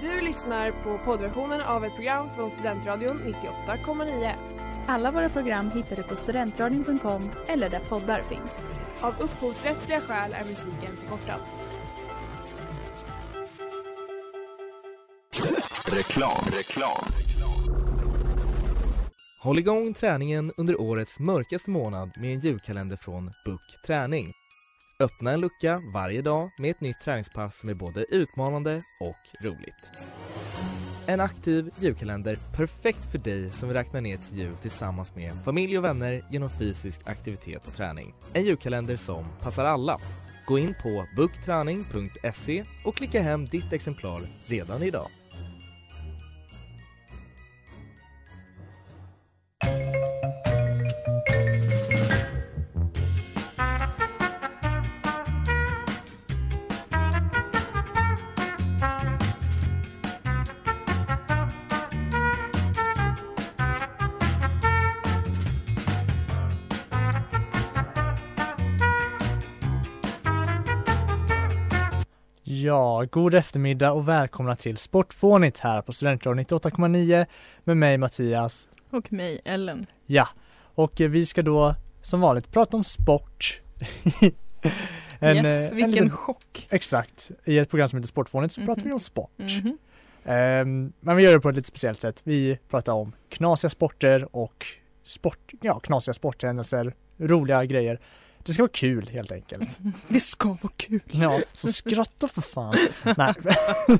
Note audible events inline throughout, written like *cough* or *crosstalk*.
Du lyssnar på poddversionen av ett program från Studentradion 98,9. Alla våra program hittar du på studentradion.com eller där poddar finns. Av upphovsrättsliga skäl är musiken förkortad. Reklam, reklam. Håll igång träningen under årets mörkaste månad med en julkalender från Book Träning. Öppna en lucka varje dag med ett nytt träningspass som är både utmanande och roligt. En aktiv julkalender perfekt för dig som vill räkna ner till jul tillsammans med familj och vänner genom fysisk aktivitet och träning. En julkalender som passar alla. Gå in på bookträning.se och klicka hem ditt exemplar redan idag. Ja, god eftermiddag och välkomna till Sportfånigt här på Studentradion 98,9 med mig Mattias. Och mig, Ellen. Ja, och vi ska då som vanligt prata om sport. *laughs* yes, eh, vilken liten- chock. Exakt, i ett program som heter Sportfånigt så pratar Mhm. vi om sport. Mhm. Ehm, men vi gör det på ett lite speciellt sätt. Vi pratar om knasiga sporter och sport, ja, knasiga sporthändelser, roliga grejer. Det ska vara kul helt enkelt. *laughs* Det ska vara kul. Ja, så skratta för fan. Nej,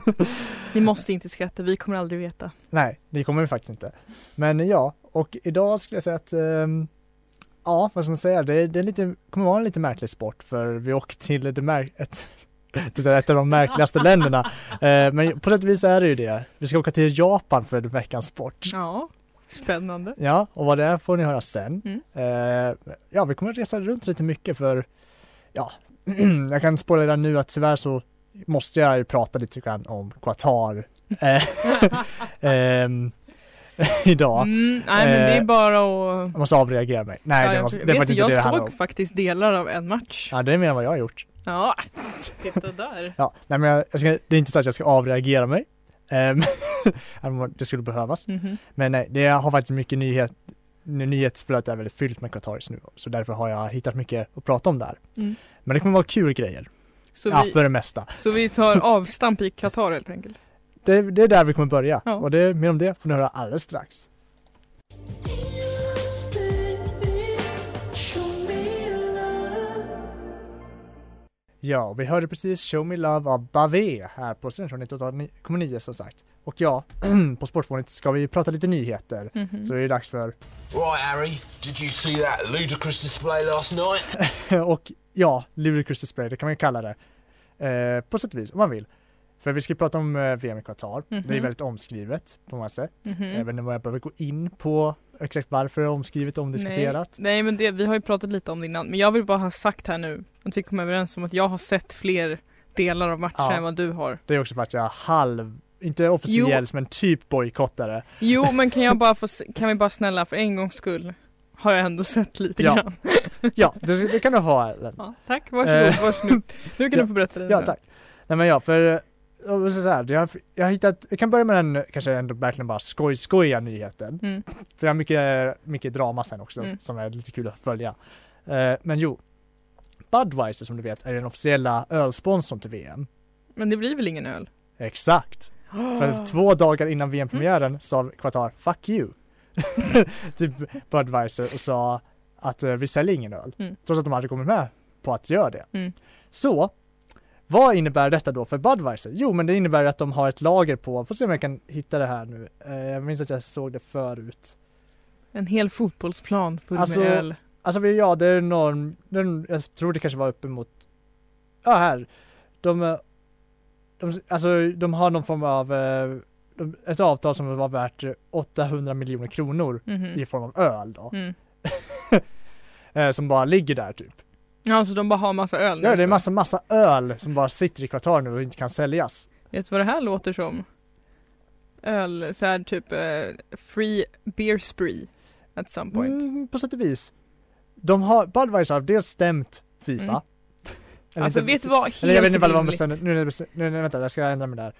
*laughs* Ni måste inte skratta, vi kommer aldrig veta. nej, det kommer vi faktiskt inte. Men ja, och idag skulle jag säga att ehm, Ja, vad ska man säga? Det, det är lite, kommer vara en lite märklig sport för vi åker till *laughs* det märk- ett, ett av de märkligaste länderna. Eh, men på sätt och vis är det ju det. Vi ska åka till Japan för veckans sport. Ja, spännande. Ja, och vad det är får ni höra sen. Mm. Eh, ja, vi kommer resa runt lite mycket för, ja, *clears throat* jag kan spoila redan nu att tyvärr så måste jag ju prata lite grann om Qatar eh, *laughs* ehm, *laughs* idag. Mm, nej men det är Eh, bara att... Jag måste avreagera mig. Nej, Ja, det, jag, måste, det vet inte det det jag såg om. faktiskt delar av en match. Ja, det är mer än vad jag har gjort. Ja, *laughs* titta där. Ja, nej men jag, jag ska, det är inte så att jag ska avreagera mig. Ehm, *laughs* det skulle behövas. Mhm. Men nej, det har faktiskt mycket nyhet, nyhetsflödet är väldigt fyllt med Qatar just nu. Så därför har jag hittat mycket att prata om där. Mm. Men det kommer vara kul grejer. Så, ja, vi, för det mesta. så vi tar *laughs* avstamp i Qatar helt enkelt. Det, det är där vi kommer börja. Ja. Och det, mer om det får ni höra alldeles strax. Ja, vi hörde precis Show Me Love av Bavé här på Studentradion 98,9 som sagt. Och ja, *clears throat* på Sportfånigt ska vi prata lite nyheter. Mhm. Så det är dags för, Right, Harry, did you see that ludicrous display last night? *laughs* och ja, Ludicrous Display, det kan man ju kalla det. Eh, på sätt och vis, om man vill. För vi ska prata om eh, VM i Qatar. Det är Mhm. väldigt omskrivet på många sätt. Mhm. Även om jag behöver gå in på exakt varför det är omskrivet och omdiskuterat. Nej, nej men det, vi har ju pratat lite om det innan, men jag vill bara ha sagt här nu att vi kommer överens om att jag har sett fler delar av matchen Ja. än vad du har. Det är också för att jag halv, inte officiellt men typ bojkottare. Jo men kan jag bara få, kan vi bara snälla för en gångs skull har jag ändå sett lite Ja. grann. Ja, det, det kan du ha Ellen. Ja, tack, varsågod, Eh, varsågod. Nu kan ja. du få berätta det. Ja, tack. Nej men ja, för och så här, jag, jag har hittat, vi kan börja med den kanske ändå verkligen bara skoj-skojiga nyheten. Mm. För jag har mycket, mycket drama sen också Mm. som är lite kul att följa. Eh, men jo, Budweiser som du vet är den officiella ölsponsorn till VM. Men det blir väl ingen öl? Exakt! För *gasps* två dagar innan VM-premiären sa Qatar 'fuck you' *laughs* till Budweiser och sa att eh, vi säljer ingen öl. Mm. Trots att de hade kommit med på att göra det. Mm. Så, vad innebär detta då för Budweiser? Jo, men det innebär att de har ett lager på, får se om jag kan hitta det här nu. Eh, jag minns att jag såg det förut. En hel fotbollsplan full Alltså, med öl. Alltså ja, det är den, jag tror det kanske var uppemot, ja här. De, eh, de, alltså de har någon form av, eh, de, ett avtal som var värt eh, 800 miljoner kronor Mhm. i form av öl då. Mm. *laughs* Som bara ligger där typ. Ja, så de bara har massa öl nu Ja, det är så. massa, massa öl som bara sitter i Qatar nu och inte kan säljas. Vet du vad det här låter som? Öl, så här typ eh, free beer spree at some point. Mm, på sätt och vis. De har, Budweiser har dels stämt Fifa. Mm. *laughs* Eller Alltså inte- vet du vad? Helt Eller jag vet inte vad de bestämde, nu, nu, nu, nu, vänta jag ska ändra mig där.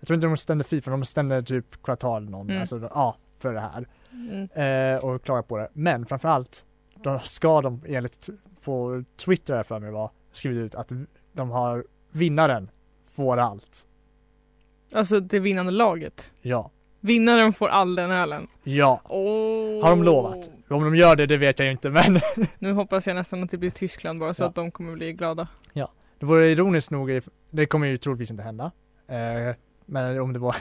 jag tror inte de stämde Fifa, de stämde typ kvartal någon, Mm. alltså ja, för det här. Mm. Eh, och klagar på det. Men framförallt, då ska de enligt på Twitter för mig var, skrivit ut att de har vinnaren får allt. Alltså det vinnande laget. Ja. Vinnaren får all den ölen. Ja. Oh. Har de lovat? Om de gör det, det vet jag ju inte men *laughs* Nu hoppas jag nästan att det blir Tyskland bara så Ja. att de kommer bli glada. det vore ironiskt nog, det kommer ju troligtvis inte hända. Eh, men om det var,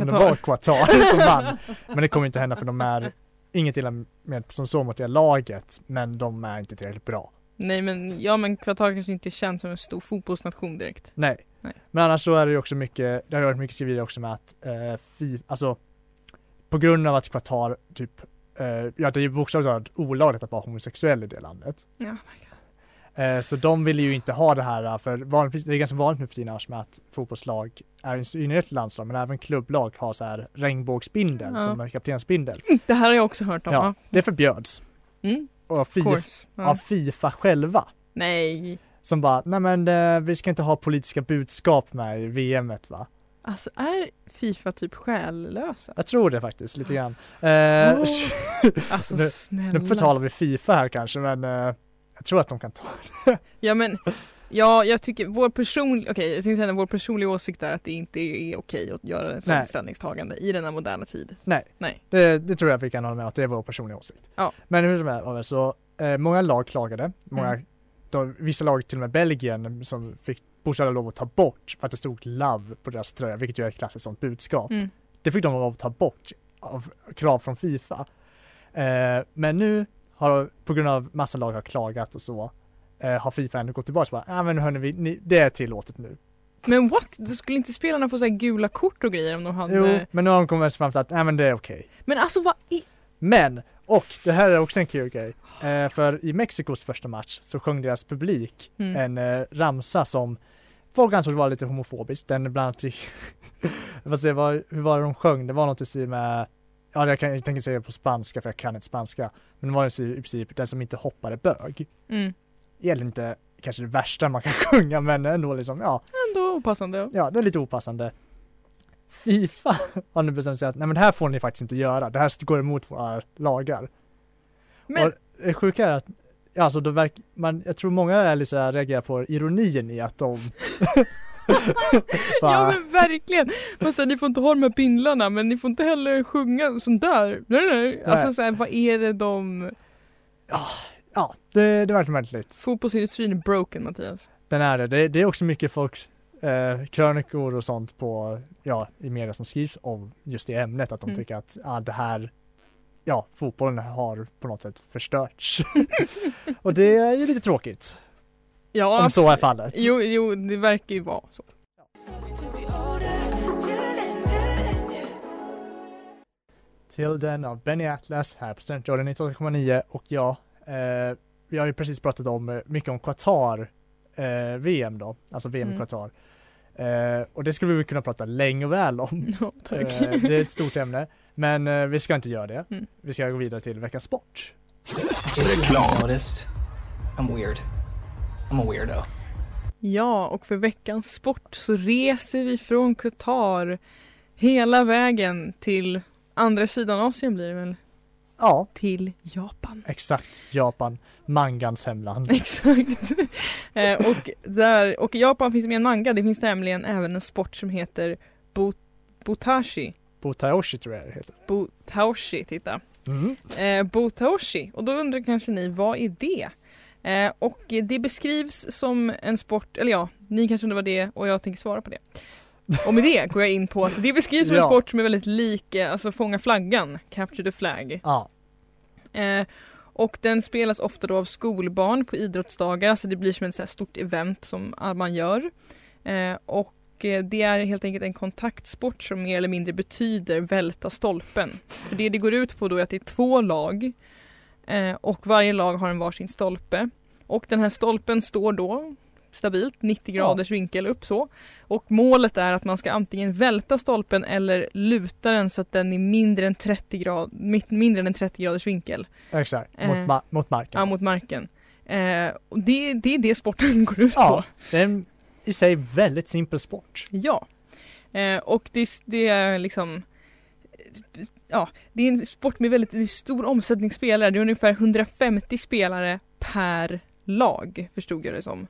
om det Qatar. var Qatar som vann. *laughs* Men det kommer inte hända för de är inget illa med som så mot det laget, men de är inte tillräckligt bra. Nej men, ja men Qatar kanske inte känns som en stor fotbollsnation direkt. Nej. Nej. Men annars så är det ju också mycket, det har varit mycket skriverier också med att eh, fi, alltså på grund av att Qatar typ, eh, ja det är ju bokstavligt talat olagligt att vara homosexuell i det landet. Ja. Eh, så de vill ju inte ha det här, för vanligtvis, det är ganska vanligt nu för tiden med att fotbollslag, är i synnerhet landslag, men även klubblag har så här regnbågsbindel Ja. som kaptensbindel. Det här har jag också hört om. Ja, det förbjöds. Mm, Och FIFA. Ja. av Fifa själva. Nej. Som bara, nej men eh, vi ska inte ha politiska budskap med i VMet va? Alltså är Fifa typ själlösa? Jag tror det faktiskt, lite grann. Eh, Oh. *laughs* Alltså Nu- snälla. nu förtalar vi Fifa här kanske men eh, jag tror att de kan ta *laughs* Ja men, ja jag tycker vår personliga, okej jag tänkte säga vår personliga åsikt är att det inte är okej att göra sån Nej. ställningstagande i denna moderna tid. Nej, Nej. Det, det tror jag vi kan hålla med om att det är vår personliga åsikt. Ja. Men hur som helst, så eh, många lag klagade, många, Mm. de, vissa lag, till och med Belgien, som fick bokstavligt lov att ta bort för att det stod love på deras tröja, vilket ju är ett klassiskt sånt budskap. Mm. Det fick de lov att ta bort av krav från Fifa. Eh, men nu har, på grund av massa lag har klagat och så, eh, har Fifa ändå gått tillbaka och bara, ja men hörni, vi, ni, det är tillåtet nu. Men what? Då skulle inte spelarna få så gula kort och grejer om de hade... Jo, men nu har de kommit fram till att, nej men det är okej. Men alltså vad i... Men, och det här är också en kul grej. Eh, för i Mexikos första match så sjöng deras publik Mm. en eh, ramsa som folk ansåg var lite homofobisk. Den bland annat, *laughs* jag får se vad, hur var det de sjöng? Det var något i stil med, ja jag, kan, jag tänker säga det på spanska för jag kan inte spanska. Men det var i princip den som inte hoppade bög. Mm. Egentligen inte kanske det värsta man kan *laughs* sjunga men ändå liksom, ja, Ändå opassande. ja det är lite opassande. Fifa *laughs* har nu bestämt sig att nej men det här får ni faktiskt inte göra. Det här går emot våra lagar. Men, Och det sjuka är att, ja, alltså då verk, man, jag tror många är här, reagerar på ironin i att de *laughs* *laughs* ja men verkligen! Man säger, ni får inte ha de här bindlarna men ni får inte heller sjunga sånt där. Nej nej. Alltså så här, vad är det de... ja, det, det är verkligen märkligt. Fotbollsindustrin är broken Mattias. Den är det. det. Det är också mycket folks eh, krönikor och sånt på, ja, i media som skrivs om just det ämnet, att de Mm. tycker att ja, det här, ja, fotbollen har på något sätt förstörts. *laughs* och det är ju lite tråkigt, Ja, om så är fallet. Jo, jo, det verkar ju vara så. Till den av Benny Atlas här på Studentradion 98,9 och ja, eh, vi har ju precis pratat om eh, mycket om Qatar eh, VM då, alltså VM i Mm. Qatar. Eh, och det skulle vi kunna prata länge och väl om. *laughs* Tack. Eh, det är ett stort ämne, men eh, vi ska inte göra det. Mm. Vi ska gå vidare till veckans sport. Noticed? I'm weird. I'm a weirdo. Ja, och för veckans sport så reser vi från Qatar hela vägen till andra sidan Asien blir det väl? Ja, Till Japan. exakt. Japan, mangans hemland. *laughs* Exakt. eh, och, där, och i Japan finns det med en manga. Det finns nämligen även en sport som heter Bo, Botashi. Botaoshi tror jag det heter. Botaoshi, titta. Mm. Eh, Botaoshi. Och då undrar kanske ni, vad är det? Eh, och det beskrivs som en sport, eller ja, ni kanske undrar vad det är och jag tänker svara på det. Och med det går jag in på att det beskrivs som en *laughs* Ja. sport som är väldigt lik, alltså fånga flaggan, capture the flag. Ja, Eh, och den spelas ofta då av skolbarn på idrottsdagar, alltså det blir som ett så här stort event som man gör. Eh, och eh, det är helt enkelt en kontaktsport som mer eller mindre betyder välta stolpen. För det det går ut på då är att det är två lag eh, och varje lag har en varsin stolpe. Och den här stolpen står då stabilt 90 graders vinkel upp så. Och målet är att man ska antingen välta stolpen eller luta den så att den är mindre än 30, grad, mindre än en 30 graders vinkel. exakt. Eh, Mot, ma- mot marken. Ja, mot marken. Eh, och det, det är det sporten *laughs* går ut Ja. på. Det är en i sig väldigt simpel sport. Ja. Eh, och det, det är liksom Ja, det är en sport med väldigt stor omsättning spelare. Det är ungefär 150 spelare per lag, förstod jag det som.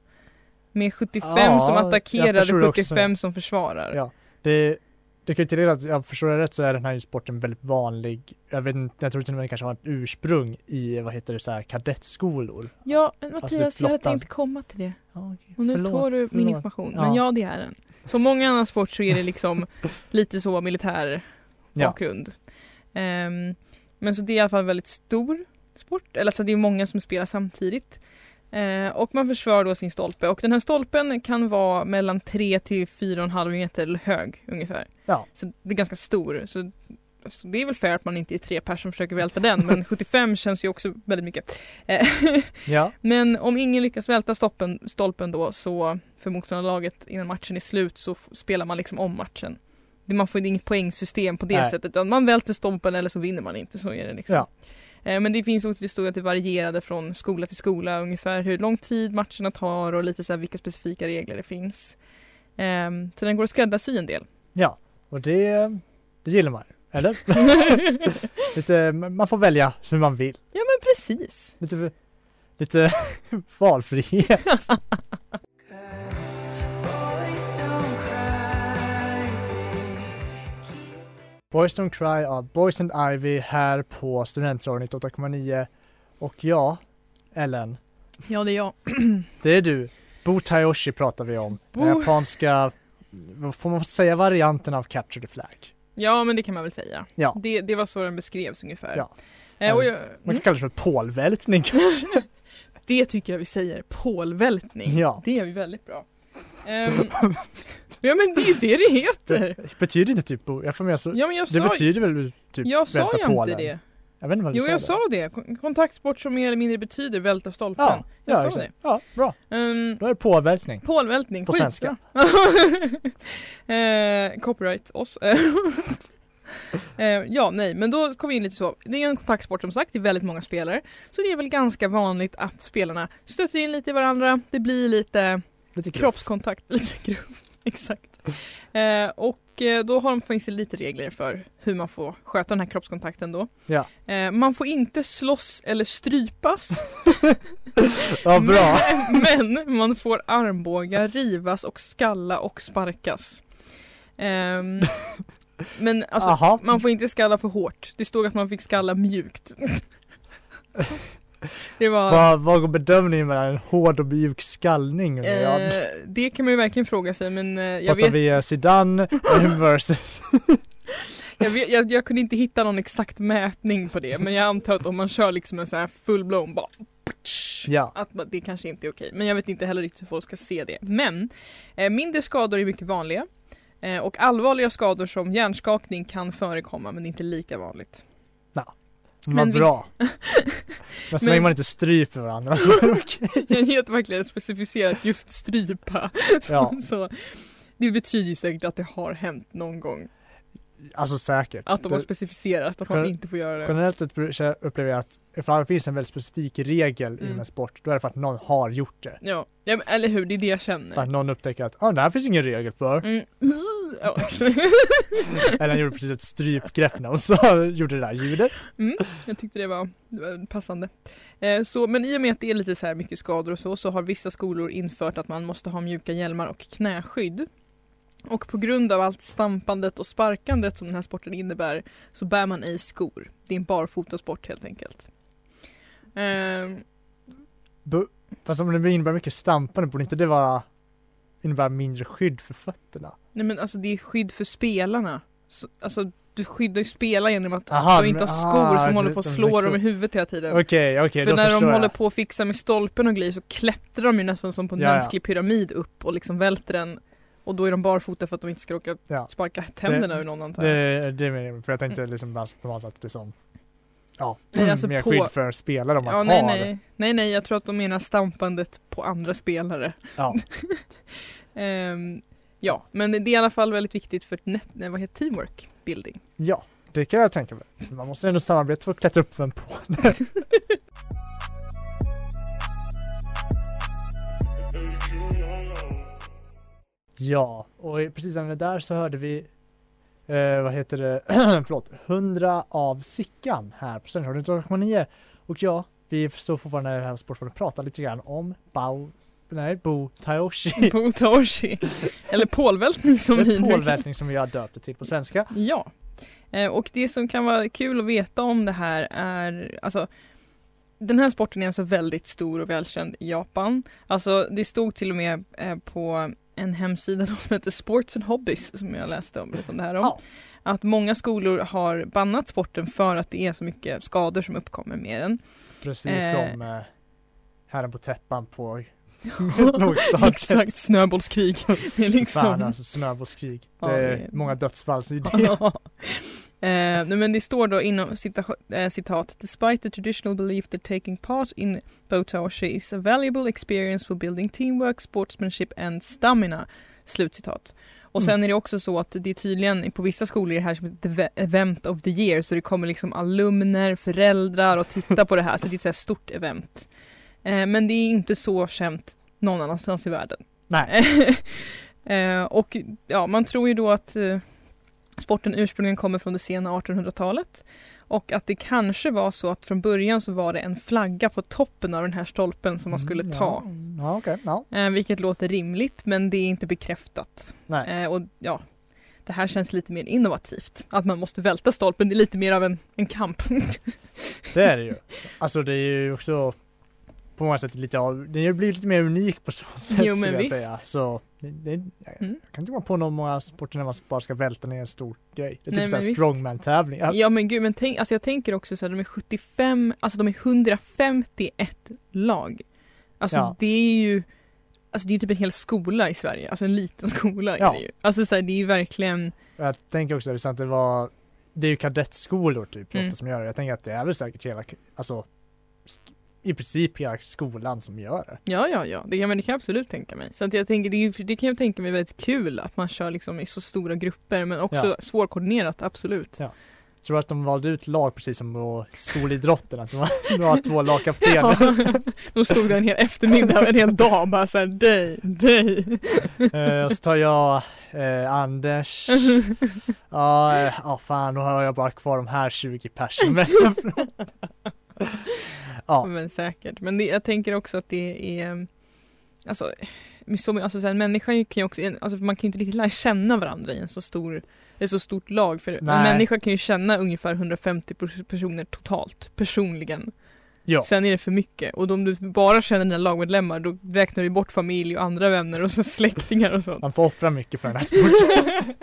Med 75 Ja, som attackerar och också 75 som försvarar. Ja. Det, det kan ju tillägga att jag förstår det rätt så är den här sporten väldigt vanlig. Jag vet inte, jag tror till och med den kanske har ett ursprung i, vad heter det, så här kadettskolor. Ja, men Alltså, Mattias, jag hade tänkt komma till det. Ja, okej. Och nu Förlåt, tar du min förlåt. information. Ja. Men ja, det är den. Som många annan sport så är det liksom *laughs* lite så militär Ja. Ehm, men så det är i alla fall väldigt stor sport. Eller så det är många som spelar samtidigt. Eh, och man försvarar då sin stolpe. Och den här stolpen kan vara mellan 3 till 4,5 meter hög ungefär. Ja. Så det är ganska stor. Så, så det är väl fair att man inte är tre personer som försöker välta den. Men *laughs* 75 känns ju också väldigt mycket. Eh, *laughs* Ja, men om ingen lyckas välta stoppen, stolpen då så för motståndarlaget innan matchen är slut så spelar man liksom om matchen. Man får inget poängsystem på det Nej. sättet. utan Man välter stolpen eller så vinner man inte. Så är det liksom. Ja. Eh, Men det finns också det stod att det varierade från skola till skola ungefär hur lång tid matcherna tar och lite så vilka specifika regler det finns. Ehm, Så den går att skräddarsy en del. ja. Och det, det gillar man eller? *laughs* Lite, man får välja hur man vill. Ja men precis. Lite, lite *laughs* valfrihet. *laughs* Boys Don't Cry av Boys and Ivy här på Studentradion 98,9 och ja, Ellen, Ja det är jag. *clears throat* det är du. Bo Tayoshi pratar vi om. Den Bo- japanska, vad får man säga, varianten av Capture the Flag. Ja men det kan man väl säga. Ja. Det, det var så den beskrevs ungefär. Ja. Eh, och jag, Man kan mm, kalla det för pålvältning kanske. *laughs* det tycker jag vi säger. Pålvältning. Ja. Det är vi väldigt bra. Ehm, ja men det är ju det det heter. Betyder inte typ bo, jag får med så, Ja men jag det sa, betyder väl typ jag sa välta ju inte det. Jag vet inte vad du Jo sa jag sa det. Kon- Kontaktsport som mer eller mindre betyder välta stolpen. Ja, jag ja, sa exakt. det. Ja, bra. Ehm, Då är det påvältning. Pålvältning, På skitbra. *laughs* eh, copyright oss. *laughs* eh, ja, nej, men då kom vi in lite så. Det är en kontaktsport som sagt, det är väldigt många spelare. Så det är väl ganska vanligt att spelarna stöter in lite i varandra. Det blir lite Lite gruff. kroppskontakt, *laughs* lite gruff. Exakt. Eh, och eh, då har, finns det lite regler för hur man får sköta den här kroppskontakten då. Ja. Eh, man får inte slåss eller strypas. *laughs* *laughs* Ja, bra. Men, men man får armbågar, rivas och skalla och sparkas. Ehm, men alltså, Aha. man får inte skalla för hårt. Det stod att man fick skalla mjukt. Det var... Vad, vad går bedömningen mellan en hård och mjuk skallning? Eh, det kan man ju verkligen fråga sig men eh, jag, Pratar vet, vi Zidane *laughs* versus... jag, vet jag, jag kunde inte hitta någon exakt mätning på det men jag antar att om man kör liksom en sån här full-blown bara Ja, att det kanske inte är okej. Men jag vet inte heller riktigt hur folk ska se det. Men eh, mindre skador är mycket vanliga. Eh, och allvarliga skador som hjärnskakning kan förekomma men inte lika vanligt. Vad vi- bra. *laughs* Men så länge man inte stryper varandra så *laughs* är det okej. Jag helt verkligen specificerat just strypa. Ja, *laughs* Så det betyder ju säkert att det har hänt någon gång. Alltså säkert. Att de har specificerat att man inte får göra det. Generellt upplever jag att ifall det finns en väldigt specifik regel Mm. inom en sport, då är det för att någon har gjort det. Ja, ja men, eller hur, det är det jag För känner. att någon upptäcker att ah, det här finns ingen regel för. Mm. Ja. *laughs* Eller han gjorde precis ett strypgrepp när hon sa, gjorde det där ljudet. Mm, jag tyckte det var, det var passande. Eh, så, men i och med att det är lite så här mycket skador och så, så har vissa skolor infört att man måste ha mjuka hjälmar och knäskydd. Och på grund av allt stampandet och sparkandet som den här sporten innebär så bär man ej skor. Det är en barfotasport helt enkelt. Eh, Bu- Fast om det innebär mycket stampande, borde inte det vara innebära mindre skydd för fötterna? nej men alltså det är skydd för spelarna. Så, alltså du skyddar ju spelarna genom att Aha, de inte har skor ah, som håller på att slå liksom- dem i huvudet hela tiden. Okej, okej, För då när de förstår håller jag. på att fixa med stolpen och grejer så klättrar de ju nästan som på en ja. mänsklig pyramid upp och liksom välter den. Och då är de barfota för att de inte ska råka Ja. sparka tänderna Det- ur någon antar jag. Det, det är meningen, för jag tänkte liksom bara normalt att det är som Ja, Nej, alltså mer på- skydd för spelare om man Ja, har nej, nej. nej, nej, jag tror att de menar stampandet på andra spelare. Ja. *laughs* Ehm, ja, men det är i alla fall väldigt viktigt för net, nej, vad heter teamwork building. Ja, det kan jag tänka mig. Man måste ändå samarbeta för att klättra upp en på. *laughs* *laughs* Ja, och precis när där så hörde vi eh, vad heter det, *clears throat* förlåt, 100 av Sickan här på Studentradion 1,9 och ja, vi står fortfarande här på Sportforum och pratar lite grann om Bao, nej, Bo Taoshi. *laughs* På Toshi. Eller pålvältning som vi pålvältning som vi har döpt det till på svenska. Ja. Eh, Och det som kan vara kul att veta om det här är, alltså den här sporten är alltså väldigt stor och välkänd i Japan. Alltså det stod till och med eh, på en hemsida som heter Sports and Hobbies som jag läste om, lite om det här om. Ja. Att många skolor har bannat sporten för att det är så mycket skador som uppkommer med den. Precis Eh. som eh, Herren på täppan på *laughs* *laughs* lågstadiet. Exakt, snöbollskrig. *laughs* Det är liksom... Fan alltså, snöbollskrig. Ja, Det är det är- många dödsfall i det. Eh, men det står då inom cita- eh, citat Despite the traditional belief that taking part in Botaoshi is a valuable experience for building teamwork, sportsmanship and stamina. Slutcitat. Och sen Mm. är det också så att det är tydligen på vissa skolor är det här som ett eve- event of the year så det kommer liksom alumner, föräldrar och titta på det här så det är ett så stort event. Eh, men det är inte så känt någon annanstans i världen. Nej, *laughs* Eh, och ja, man tror ju då att eh, sporten ursprungligen kommer från det sena 1800-talet. Och att det kanske var så att från början så var det en flagga på toppen av den här stolpen som man skulle Mm, ta. Ja, ja okej. Ja. Eh, vilket låter rimligt men det är inte bekräftat. Eh, och ja, det här känns lite mer innovativt. Att man måste välta stolpen, det är lite mer av en, en kamp. Det är det ju. Alltså det är ju också på många sätt lite av, det blir lite mer unik på så sätt Jo, skulle jag visst. säga. Så det, det, jag Mm. kan inte komma på någon många sporter när man bara ska välta ner en stor grej. Det är Nej, typ såhär visst. strongman-tävling. Ja. Men gud, men tänk, alltså jag tänker också så här, de är 75, alltså de är 151 lag. Alltså Ja. det är ju, alltså det är typ en hel skola i Sverige, alltså en liten *laughs* skola Ja. är det ju. Alltså så här, det är ju verkligen, Jag tänker också att det var, det är ju kadettskolor typ Mm. ofta som gör det. Jag tänker att det är väl säkert hela, alltså i princip hela skolan som gör det. ja ja ja, det kan, men det kan jag absolut tänka mig. Så att jag tänker, det, är, det kan jag tänka mig väldigt kul att man kör liksom i så stora grupper men också Ja. svårkoordinerat, absolut. Ja. Jag tror att de valde ut lag precis som på skolidrotten, att de var, de var två lagkaptener. *laughs* De stod där en hel eftermiddag, en hel dag bara såhär, dig, dig. Eh, och så tar jag eh, Anders. *laughs* Ja, eh, ja fan, då har jag bara kvar de här 20 personerna. *laughs* ja, Men säkert. Men det, jag tänker också att det är Alltså, med så, alltså så här, en människa kan ju också, alltså man kan ju inte riktigt lära känna varandra i en så stor ett så stort lag för en Nej. människa kan ju känna ungefär 150 pers- personer totalt, personligen. ja. Sen är det för mycket och om du bara känner dina lagmedlemmar då räknar du bort familj och andra vänner och så *laughs* släktingar och sånt. Man får offra mycket för den här sporten.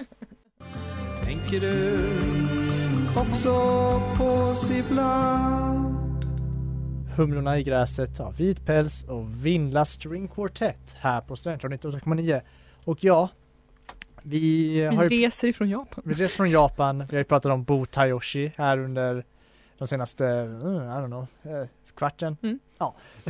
*laughs* Tänker du också på ibland? Humlorna i gräset har vit päls och Vinla String Quartet här på Studentradion 98,9. Och ja, vi har Vi ju reser ifrån Japan. Vi reser från Japan, vi har ju pratat om Bo Tayoshi här under de senaste, mm, I don't know, eh, kvarten. Mm. Ja. *laughs*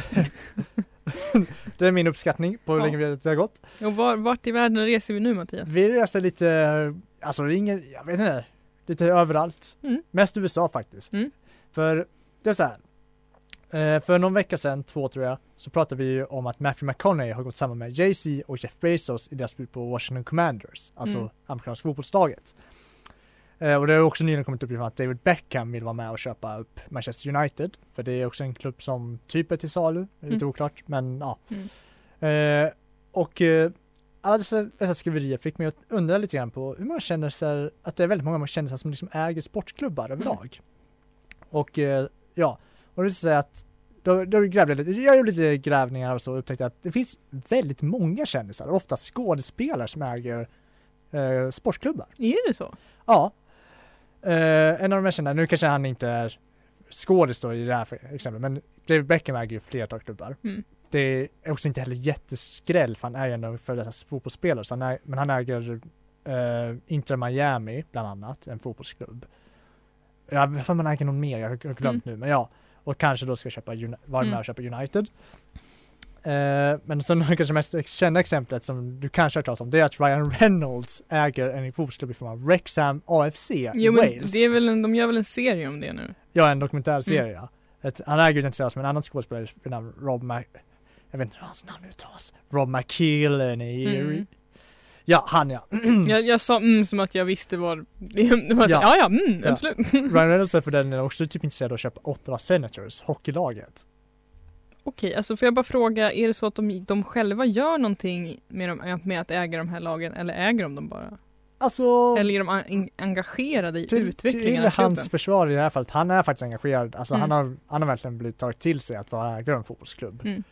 det är min uppskattning på hur Ja. länge det har gått. Och var, vart i världen reser vi nu Mattias? Vi reser lite, alltså det är ingen, jag vet inte, lite överallt. Mm. Mest USA faktiskt. Mm. För det är så här. Eh, för någon vecka sedan, två tror jag, så pratade vi ju om att Matthew McConaughey har gått samman med Jay-Z och Jeff Bezos i deras bud på Washington Commanders, alltså Mm. amerikanska fotbollslaget. Eh, och det har också nyligen kommit upp att David Beckham vill vara med och köpa upp Manchester United, för det är också en klubb som typ är till salu, det är lite Mm. oklart, men ja. Mm. Eh, och alla dessa, dessa skriverier fick mig att undra lite grann på hur man känner sig, att det är väldigt många man känner sig som liksom äger sportklubbar överlag. Och eh, ja, och det säga att då, då grävde jag lite, jag gjorde lite grävningar och så och upptäckte att det finns väldigt många kändisar, ofta skådespelare som äger eh, sportklubbar. Är det så? Ja. Eh, en av de jag känner, nu kanske han inte är skådis då i det här exemplet, men David Beckham äger ju flertal klubbar. Mm. Det är också inte heller jätteskräll för han är ju ändå för detta fotbollsspelare, så han är, men han äger eh, Inter Miami bland annat, en fotbollsklubb. Jag inte om han äger någon mer, jag har glömt nu, men ja. Och kanske då ska köpa, vara med Mm. och köpa United. Eh, men sen *laughs* kanske mest kända exemplet som du kanske har talat om, det är att Ryan Reynolds äger en fotbollsklubb i form av Wrexham AFC i Jo men Wales. det är väl en, de gör väl en serie om det nu? Ja, en dokumentärserie Mm. Ett, han äger ju den tillsammans med en annan skådespelare vid namn Rob Mac... Jag vet inte hur hans namn uttalas. Rob McKillen Mm. Ja, han ja. *clears throat* Jag, jag sa mm som att jag visste vad. *laughs* Ja. Ja, ja, mm, Ja. absolut. *laughs* Ryan Reynolds är för den är också typ intresserad av att köpa Ottawa Senators, hockeylaget. Okej, alltså får jag bara fråga, är det så att de, de själva gör någonting med, dem, med att äga de här lagen eller äger de dem bara? Alltså, Eller är de en- engagerade i till, utvecklingen till av klubben? hans försvar i det här fallet, han är faktiskt engagerad. Alltså Mm. han, har, han har verkligen blivit tagit till sig att vara ägare av en fotbollsklubb. Mm.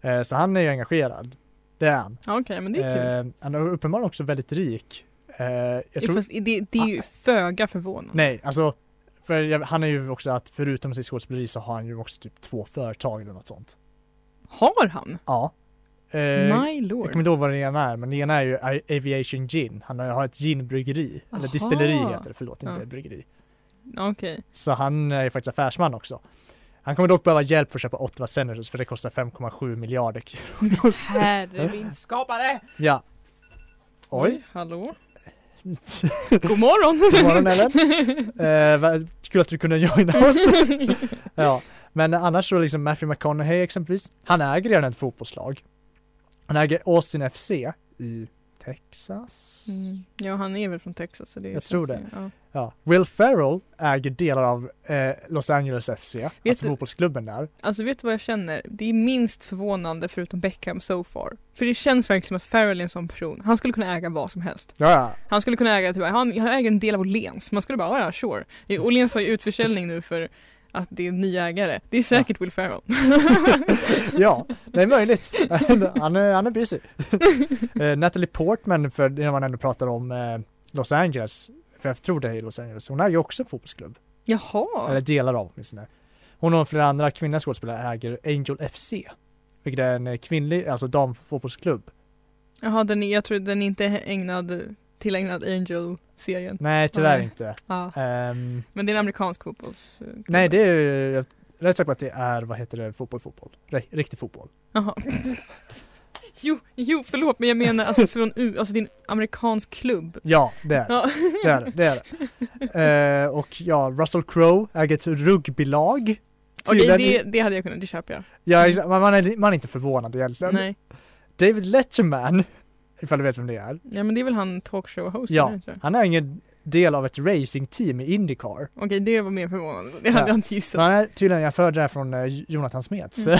Eh, så han är ju engagerad. Det är han. Okej, men det är kul. Eh, han är uppenbarligen också väldigt rik. Eh, jag Det, tror, fast det, det är ju föga förvånande. nej, alltså för han är ju också att förutom sitt skådespeleri så har han ju också typ två företag eller något sånt. Har han? Ja. Eh, My jag kommer lord. inte ihåg vad det ena är, men det ena är ju Aviation Gin. Han har, ett ginbryggeri, eller distilleri heter det, förlåt, inte Ja. bryggeri. Okej. Så han är ju faktiskt affärsman också. Han kommer dock behöva hjälp för att köpa Ottawa Senators för det kostar 5,7 miljarder kronor. *laughs* Herre min skapare! Ja. Oj. Hallå? *laughs* God morgon! God morgon Ellen. Eh, kul att du kunde joina oss. *laughs* ja. Men annars så liksom Matthew McConaughey exempelvis, han äger redan ett fotbollslag. Han äger Austin FC i Texas. Mm. Ja, han är väl från Texas så det Jag tror det. Ja. Ja. Will Ferrell äger delar av eh, Los Angeles FC, alltså du- fotbollsklubben där. Alltså vet du vad jag känner? Det är minst förvånande förutom Beckham so far. För det känns verkligen som att Farrell är en sån person. Han skulle kunna äga vad som helst. Ja, ja. Han skulle kunna äga, typ, han, han äger en del av Åhléns. Man skulle bara, "Ja, ja sure. *laughs* Åhléns har ju utförsäljning nu för att det är en ny ägare. Det är säkert Will Ferrell. *laughs* ja, det är möjligt. *laughs* han, är, han är busy. eh, Natalie Portman, för när man ändå pratar om eh, Los Angeles, för jag tror det är i Los Angeles, hon äger också en fotbollsklubb. Jaha. Eller delar av åtminstone. Hon och flera andra kvinnliga skådespelare äger Angel FC. Vilket är en kvinnlig, alltså damfotbollsklubb. Jaha, den är, jag tror den är inte ägnad, tillägnad Angel-serien. Nej, tyvärr Nej. inte. Ja. Ehm, Men det är en amerikansk fotbollsklubb. nej, det är ju- jag är rätt säker på att det är, vad heter det, fotboll, fotboll. Ri- Riktig fotboll. Jaha. Jo, jo, förlåt men jag menar alltså från U, alltså en amerikansk klubb. Ja, det är Ja. det. Är det, är det. Eh, och ja, Russell Crowe äger ett rugbylag. Okej, Tydligen- det, det hade jag kunnat, det köper jag. Ja, man, man, är, man är inte förvånad egentligen. Nej. David Letterman, ifall du vet vem det är. Ja men det är väl han talkshow-host? Ja, inte? han är ingen del av ett racingteam i Indycar. Okej, det var mer förvånande. Det hade Ja. jag inte gissat. Men han är tydligen, jag förde det här från eh, Jonathan Smeds. Mm.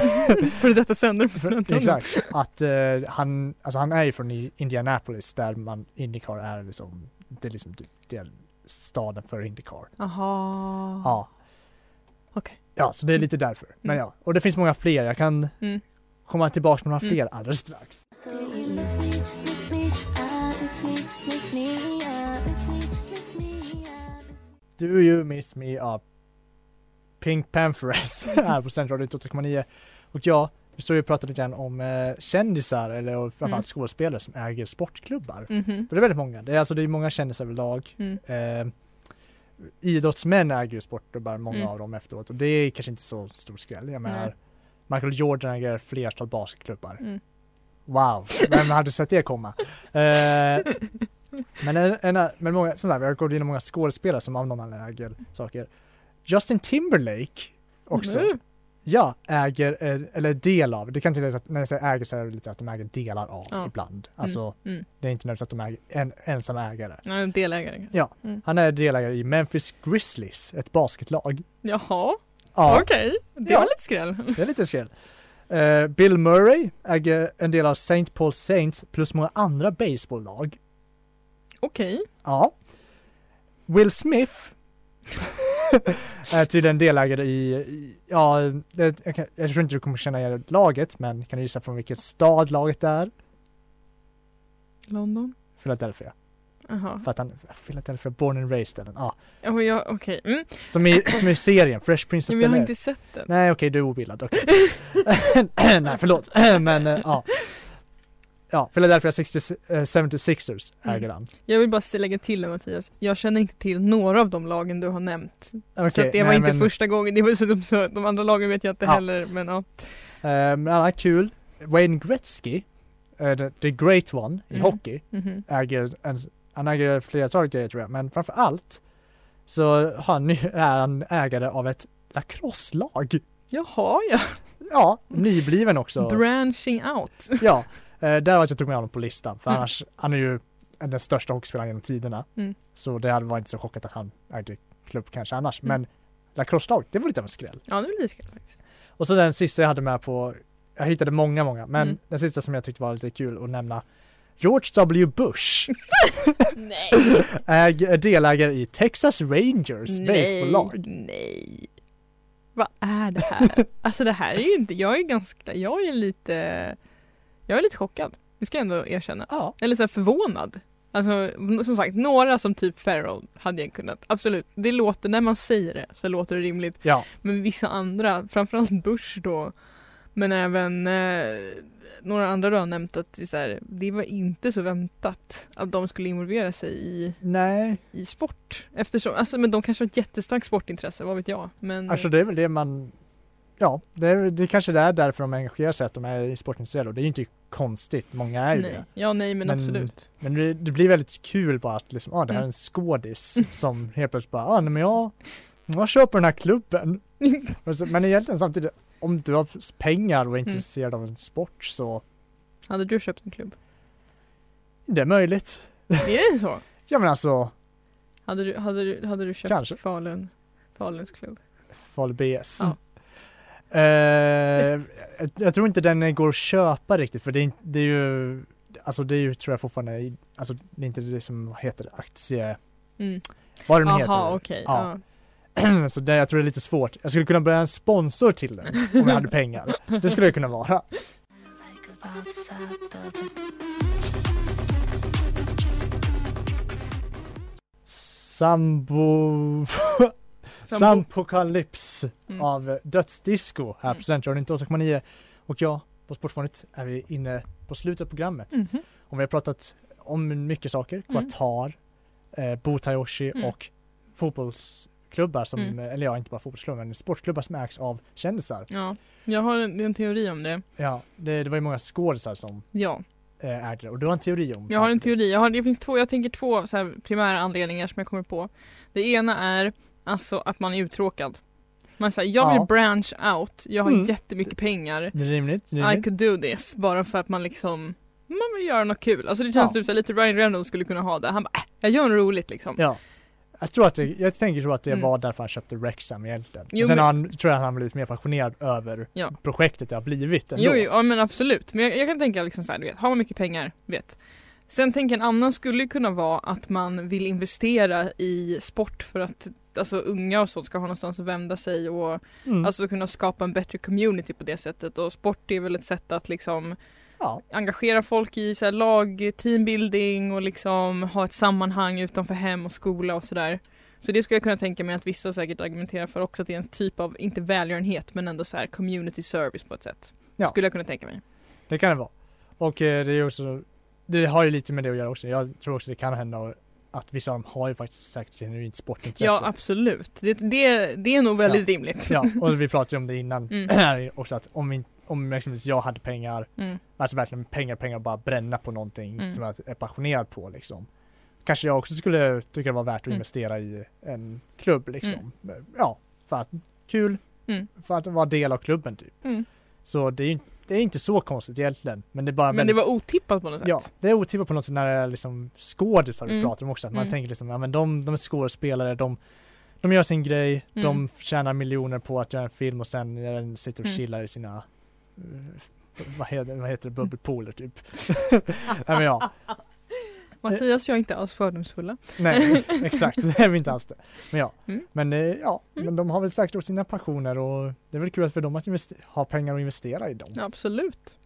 *laughs* För detta sänder på studentradion. Exakt, att eh, han, alltså han är ju från Indianapolis där man, Indycar är liksom, det är liksom det är staden för Indycar. Jaha. Ja. Okej. Ja, så det är lite därför. Men Mm. ja, och det finns många fler, jag kan Mm. komma tillbaka med några Mm. fler alldeles strax. Do you miss me up? Pink Panthers *laughs* här på Central 88,9. Och ja, vi står ju och pratar lite grann om eh, kändisar eller och framförallt Mm. skådespelare som äger sportklubbar. Mhm. För det är väldigt många. Det är alltså det är många kändisar överlag. Mm. Eh, idrottsmän äger ju sportklubbar, många Mm. av dem efteråt. Och det är kanske inte så stor skräll. Jag menar, Nej. Michael Jordan äger flertal basketklubbar. Mm. Wow, vem hade sett det komma? *laughs* Eh, men, en, en, men många, som där, vi har gått igenom många skådespelare som av någon anledning äger saker. Justin Timberlake också. Mm. Ja, äger, eh, eller del av, det kan tilläggas att när jag säger äger så är det lite att de äger delar av Ja. ibland. Alltså Mm. det är inte nödvändigt att de äger en ensam ägare. Ja, en delägare. Ja, Mm. han är delägare i Memphis Grizzlies, ett basketlag. Jaha, Ja, okej. Det Ja. var lite skräll. det är lite skräll. Eh, Bill Murray äger en del av St. Paul Saints plus många andra baseballlag. Okej. Ja. Will Smith *laughs* är tydligen delägare i, i ja, jag, jag tror inte du kommer känna igen laget, men kan du gissa från vilken stad laget är? London? Philadelphia. Jaha. För att han, Philadelphia, born and raised eller? Ja. Ja, okej. Mm. Som i, som i serien, Fresh Prince of Men jag har Bel-Air. inte sett den. Nej okej, du är obildad, okej. *laughs* Nej förlåt, men eh, ja. Ja, Philadelphia 60, eh, 76ers äger Mm. han. Jag vill bara lägga till det Mattias. Jag känner inte till några av de lagen du har nämnt. så Okej, att det var nej, inte men, första gången. Det var så de, så, de andra lagen vet jag inte Ja. heller. Men ja. Eh, men alla kul. Wayne Gretzky, eh, the, the great one i Mm. hockey, Mhm. äger en, han äger flertalet grejer tror jag, men framför allt så har han, är han ägare av ett lacrosselag. Jaha ja. Ja, nybliven också. Branching out. Ja, eh, där var att jag tog med honom på listan, för Mm. annars, han är ju den största hockeyspelaren genom tiderna. Mm. Så det hade varit inte så chockat att han ägde klubb kanske annars. Mm. Men lacrosse-lag, det var lite av en skräll. Ja, det blir lite skräll faktiskt. Och så den sista jag hade med på, jag hittade många, många, men Mm. den sista som jag tyckte var lite kul att nämna George W. Bush *laughs* Nej. *laughs* äg, är delägare i Texas Rangers baseballlag. Nej. Vad är det här? *laughs* alltså det här är ju inte, jag är ganska, jag är lite, jag är lite chockad. Det ska jag ändå erkänna. Ja, Eller så här förvånad. Alltså som sagt, några som typ Farrell hade jag kunnat, absolut. Det låter, när man säger det så låter det rimligt. ja, Men vissa andra, framförallt Bush då, men även eh, några andra du har nämnt att det, så här, det var inte så väntat att de skulle involvera sig i, nej, i sport. Eftersom, alltså men de kanske har ett jättestarkt sportintresse, vad vet jag. Men alltså det är väl det man, ja, det, är, det kanske det är därför de engagerar sig, att de är sportintresserade och det är ju inte konstigt, många är ju nej. det. Ja nej men, Men- absolut. Men det, det blir väldigt kul bara att liksom, ah, det här är Mm. en skådis som helt plötsligt bara, ah, nej, men jag, jag köper den här klubben. *laughs* Så- Men egentligen samtidigt, om du har pengar och är Mm. intresserad av en sport så Hade du köpt en klubb? det är möjligt. Är det så? *laughs* Ja men alltså, Hade du, hade du, hade du köpt Kanske. Falun, Faluns klubb? Falu BS. Ja. Eh, jag, jag tror inte den går att köpa riktigt för det är, det är ju, alltså det är ju tror jag fortfarande, alltså det är inte det som heter det, aktie, Mm. vad den Jaha heter. okej. Ja. Ja. *clears throat* Så det, jag tror det är lite svårt. Jag skulle kunna börja en sponsor till den om jag hade pengar. Det skulle jag kunna vara. Sambo... *laughs* Sampokalyps Mm. av Dödsdisco här Mm. på Studentradion 98,9 och jag på Sportfånigt är vi inne på slutet av programmet. Mhm. Och vi har pratat om mycket saker, Mm. Qatar, eh, Botayoshi Mm. och fotbollsklubbar som, Mm. eller ja inte bara fotbollsklubbar men sportklubbar som ägs av kändisar. Ja, jag har en, en teori om det. Ja, det, det var ju många skådisar som Ja, eh, ägde det och du har en teori om jag har en teori. Jag, har, det finns två, jag tänker två så primära anledningar som jag kommer på. Det ena är alltså att man är uttråkad. Man säger, jag vill Ja. branch out, jag har Mm. jättemycket pengar. Det är rimligt. Det är I rimligt. could do this. Bara för att man liksom, man vill göra något kul. Alltså det känns Ja. typ lite Ryan Reynolds skulle kunna ha det. Han bara, äh, jag gör något roligt liksom. Ja. Jag tror att det, jag tänker så att det Mm. var därför han köpte Wrexham egentligen. Jo, Sen men- han, tror jag att han blivit mer passionerad över Ja. projektet det har blivit ändå. Jo, jo, ja men absolut. Men jag, jag kan tänka liksom så här, du vet, har man mycket pengar, vet. Sen tänker en annan skulle kunna vara att man vill investera i sport för att alltså unga och så ska ha någonstans att vända sig och Mm. alltså kunna skapa en bättre community på det sättet och sport är väl ett sätt att liksom ja. engagera folk i så här lag, teambuilding och liksom ha ett sammanhang utanför hem och skola och sådär. Så det skulle jag kunna tänka mig att vissa säkert argumenterar för också att det är en typ av, inte välgörenhet men ändå så här community service på ett sätt. Ja. Skulle jag kunna tänka mig. Det kan det vara. Och eh, det är också, det har ju lite med det att göra också. Jag tror också det kan hända att vissa av dem har ju faktiskt säkert genuint sportintresse. Ja absolut. Det, det, det är nog väldigt rimligt. Ja, *laughs* och vi pratade ju om det innan Mm. *clears throat* också att om, vi, om exempelvis jag hade pengar, Mm. alltså verkligen pengar, pengar bara bränna på någonting Mm. som jag är passionerad på liksom. Kanske jag också skulle tycka det var värt att Mm. investera i en klubb liksom. Ja, för att kul, Mm. för att vara del av klubben typ. Mm. Så det är ju det är inte så konstigt egentligen. Men det är bara Men det var otippat på något sätt. Ja, det är otippat på något sätt när det är liksom skådisar vi Mm. pratar om också. Att man Mm. tänker liksom, ja men de, de är skådespelare, de, de gör sin grej, Mm. de tjänar miljoner på att göra en film och sen sitter och Mm. chillar i sina eh, vad heter, vad heter det, bubbelpooler typ. *laughs* Nej men ja, Mattias jag är inte alls fördomsfulla. nej *laughs* exakt, det är vi inte alls det. Men ja, Mm. men eh, ja, Mm. men de har väl säkert också sina passioner och det är väl kul för dem att ha pengar och investera i dem. Absolut.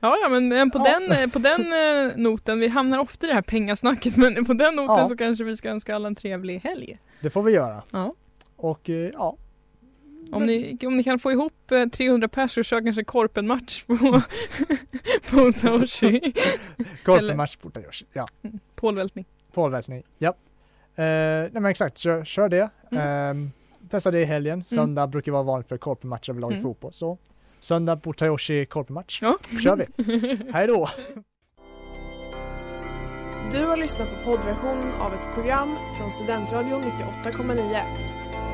Ja, ja men, på, Ja. den, eh, på den eh, noten, vi hamnar ofta i det här pengasnacket men på den noten Ja. så kanske vi ska önska alla en trevlig helg. Det får vi göra. Ja. Och ja, Om ni, om ni kan få ihop eh, 300 pers och köra kanske korpenmatch på, *laughs* på Toshi. *laughs* korpenmatch borta görs. Ja. Pålvältning. Pålvältning, ja. Eh, nej men exakt, kör, kör det. Mm. Eh, testa det i helgen. Söndag brukar vara vanligt för korpenmatcher överlag i Mm. fotboll. Så söndag Botayoshi korpenmatch. Ja. kör vi. *laughs* Hej då! Du har lyssnat på poddversion av ett program från Studentradion 98,9.